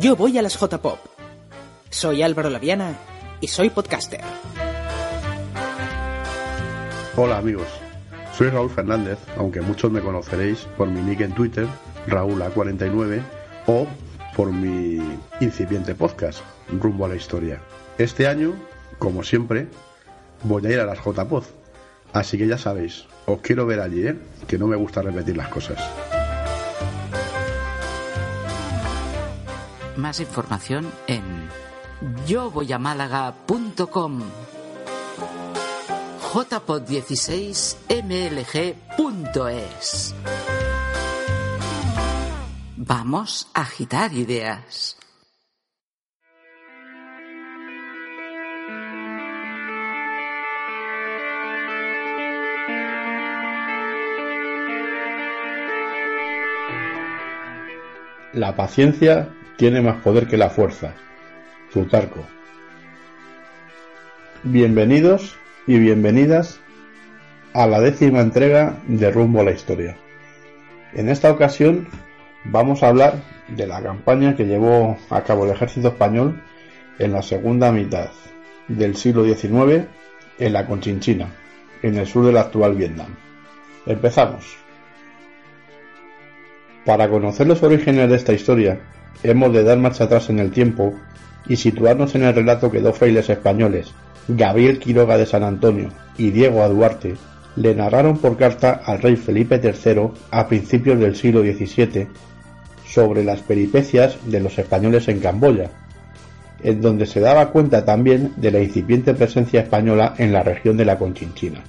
Yo voy a las J-Pop. Soy Álvaro Laviana y soy podcaster. Hola amigos, soy Raúl Fernández, aunque muchos me conoceréis por mi nick en Twitter, Raúl49, o por mi incipiente podcast, Rumbo a la Historia. Este año, como siempre, voy a ir a las JPod, así que ya sabéis, os quiero ver allí, ¿eh? que no me gusta repetir las cosas. Más información en yovoyamálaga.com jpod16mlg.es Vamos a agitar ideas. La paciencia tiene más poder que la fuerza. Plutarco. Bienvenidos y bienvenidas a la décima entrega de Rumbo a la Historia. En esta ocasión vamos a hablar de la campaña que llevó a cabo el ejército español en la segunda mitad del siglo XIX en la Conchinchina, en el sur del actual Vietnam. Empezamos. Para conocer los orígenes de esta historia, hemos de dar marcha atrás en el tiempo y situarnos en el relato que dos frailes españoles, Gabriel Quiroga de San Antonio y Diego Aduarte, le narraron por carta al rey Felipe III a principios del siglo XVII sobre las peripecias de los españoles en Camboya, en donde se daba cuenta también de la incipiente presencia española en la región de la Conchinchina.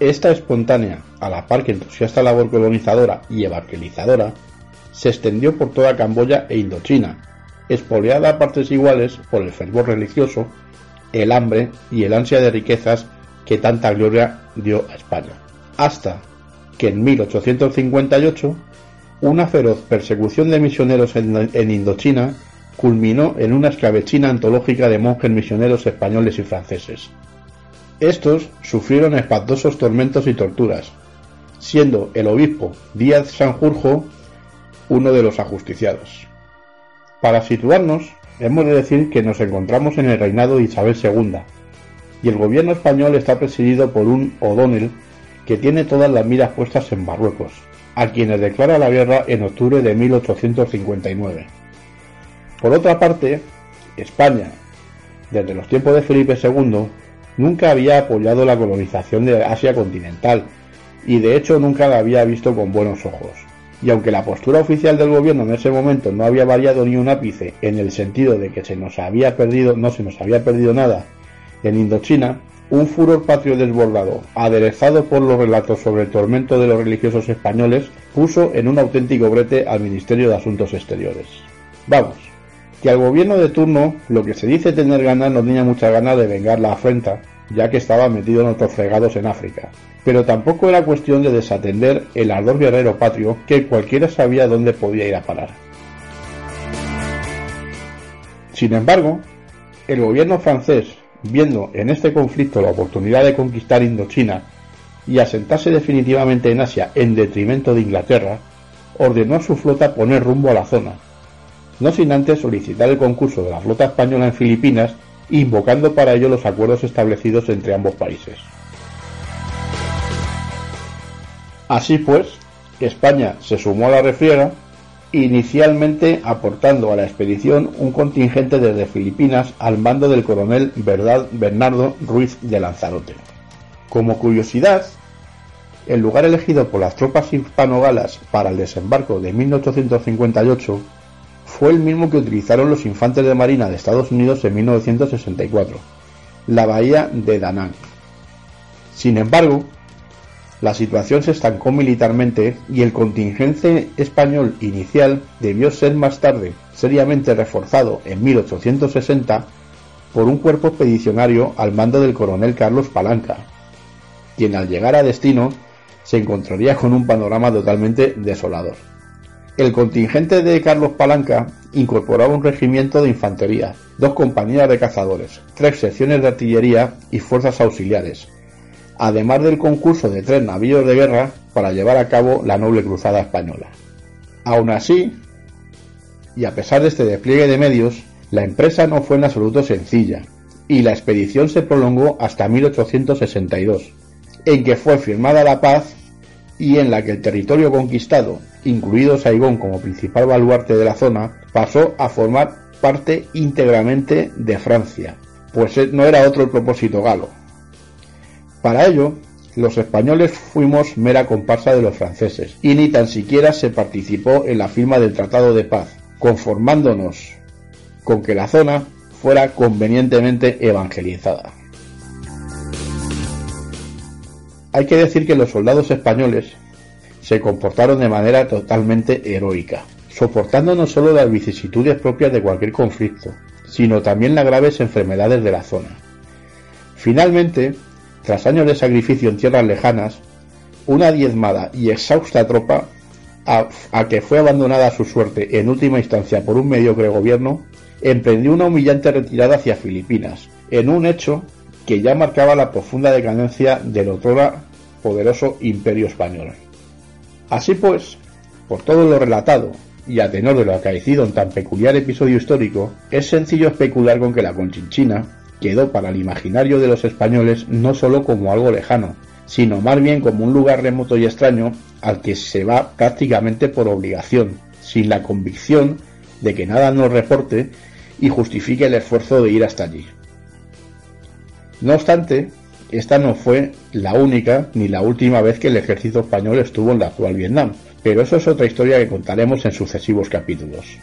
Esta espontánea, a la par que entusiasta labor colonizadora y evangelizadora, se extendió por toda Camboya e Indochina, expoliada a partes iguales por el fervor religioso, el hambre y el ansia de riquezas que tanta gloria dio a España. Hasta que en 1858 una feroz persecución de misioneros en, Indochina culminó en una esclavechina antológica de monjes misioneros españoles y franceses. Estos sufrieron espantosos tormentos y torturas, siendo el obispo Díaz Sanjurjo uno de los ajusticiados. Para situarnos, hemos de decir que nos encontramos en el reinado de Isabel II, y el gobierno español está presidido por un O'Donnell que tiene todas las miras puestas en Marruecos, a quienes declara la guerra en octubre de 1859. Por otra parte, España, desde los tiempos de Felipe II, nunca había apoyado la colonización de Asia continental, y de hecho nunca la había visto con buenos ojos y aunque la postura oficial del gobierno en ese momento no había variado ni un ápice en el sentido de que se nos había perdido, no se nos había perdido nada en Indochina, un furor patrio desbordado, aderezado por los relatos sobre el tormento de los religiosos españoles, puso en un auténtico brete al Ministerio de Asuntos Exteriores. Vamos, que al gobierno de turno lo que se dice tener ganas no tenía mucha ganas de vengar la afrenta, ya que estaba metido en otros fregados en África, pero tampoco era cuestión de desatender el ardor guerrero patrio que cualquiera sabía dónde podía ir a parar. Sin embargo, el gobierno francés, viendo en este conflicto la oportunidad de conquistar Indochina y asentarse definitivamente en Asia en detrimento de Inglaterra, ordenó a su flota poner rumbo a la zona, no sin antes solicitar el concurso de la flota española en Filipinas, invocando para ello los acuerdos establecidos entre ambos países. Así pues, España se sumó a la refriega, inicialmente aportando a la expedición un contingente desde Filipinas al mando del coronel Bernardo Ruiz de Lanzarote. Como curiosidad, el lugar elegido por las tropas hispano-galas para el desembarco de 1858 fue el mismo que utilizaron los infantes de marina de Estados Unidos en 1964, la bahía de Da Nang. Sin embargo, la situación se estancó militarmente y el contingente español inicial debió ser más tarde seriamente reforzado en 1860 por un cuerpo expedicionario al mando del coronel Carlos Palanca, quien al llegar a destino se encontraría con un panorama totalmente desolador. El contingente de Carlos Palanca incorporaba un regimiento de infantería, dos compañías de cazadores, tres secciones de artillería y fuerzas auxiliares, además del concurso de tres navíos de guerra para llevar a cabo la noble cruzada española. Aún así, Y a pesar de este despliegue de medios, la empresa no fue en absoluto sencilla, y la expedición se prolongó hasta 1862, en que fue firmada la paz y en la que el territorio conquistado, incluido Saigón como principal baluarte de la zona, pasó a formar parte íntegramente de Francia, pues no era otro el propósito galo. Para ello, los españoles fuimos mera comparsa de los franceses y ni tan siquiera se participó en la firma del Tratado de Paz, conformándonos con que la zona fuera convenientemente evangelizada. Hay que decir que los soldados españoles se comportaron de manera totalmente heroica, soportando no solo las vicisitudes propias de cualquier conflicto, sino también las graves enfermedades de la zona. Finalmente, tras años de sacrificio en tierras lejanas, una diezmada y exhausta tropa, a, que fue abandonada a su suerte en última instancia por un mediocre gobierno, emprendió una humillante retirada hacia Filipinas, en un hecho que ya marcaba la profunda decadencia del otrora poderoso imperio español. Así pues, por todo lo relatado y a tenor de lo acaecido en tan peculiar episodio histórico, es sencillo especular con que la Conchinchina quedó para el imaginario de los españoles no solo como algo lejano, sino más bien como un lugar remoto y extraño al que se va prácticamente por obligación, sin la convicción de que nada nos reporte y justifique el esfuerzo de ir hasta allí. No obstante, esta no fue la única ni la última vez que el ejército español estuvo en la actual Vietnam, pero eso es otra historia que contaremos en sucesivos capítulos.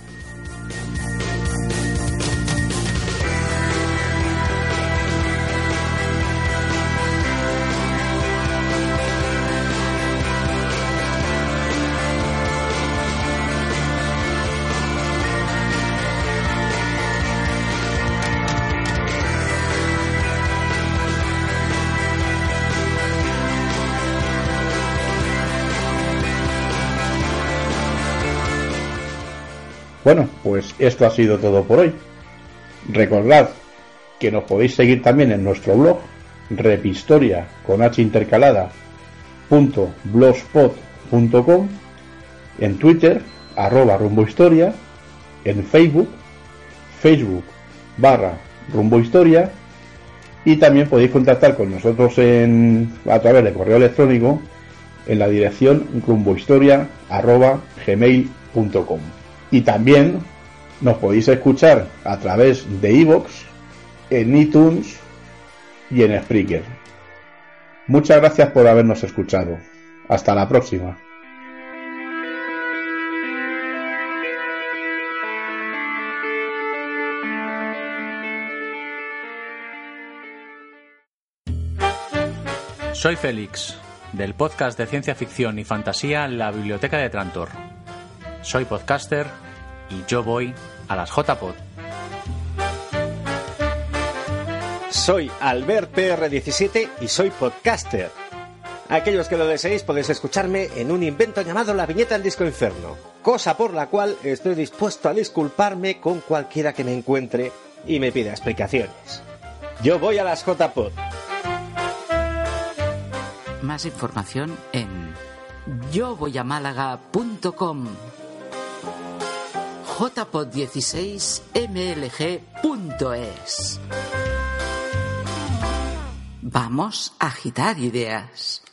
Bueno, pues esto ha sido todo por hoy. Recordad que nos podéis seguir también en nuestro blog repistoria con h intercalada en Twitter arroba rumbohistoria en Facebook Facebook barra rumbohistoria y también podéis contactar con nosotros a través de correo electrónico en la dirección rumbohistoria arroba gmail.com y también nos podéis escuchar a través de iVoox, en iTunes y en Spreaker. Muchas gracias por habernos escuchado. Hasta la próxima. Soy Félix, del podcast de ciencia ficción y fantasía La Biblioteca de Trantor. Soy podcaster y yo voy a las JPod. Soy Albert PR17 y soy podcaster. Aquellos que lo deseéis podéis escucharme en un invento llamado La Viñeta del Disco Inferno, cosa por la cual estoy dispuesto a disculparme con cualquiera que me encuentre y me pida explicaciones. Yo voy a las JPod. Más información en yovoyamálaga.com jpod16mlg.es. Vamos a agitar ideas.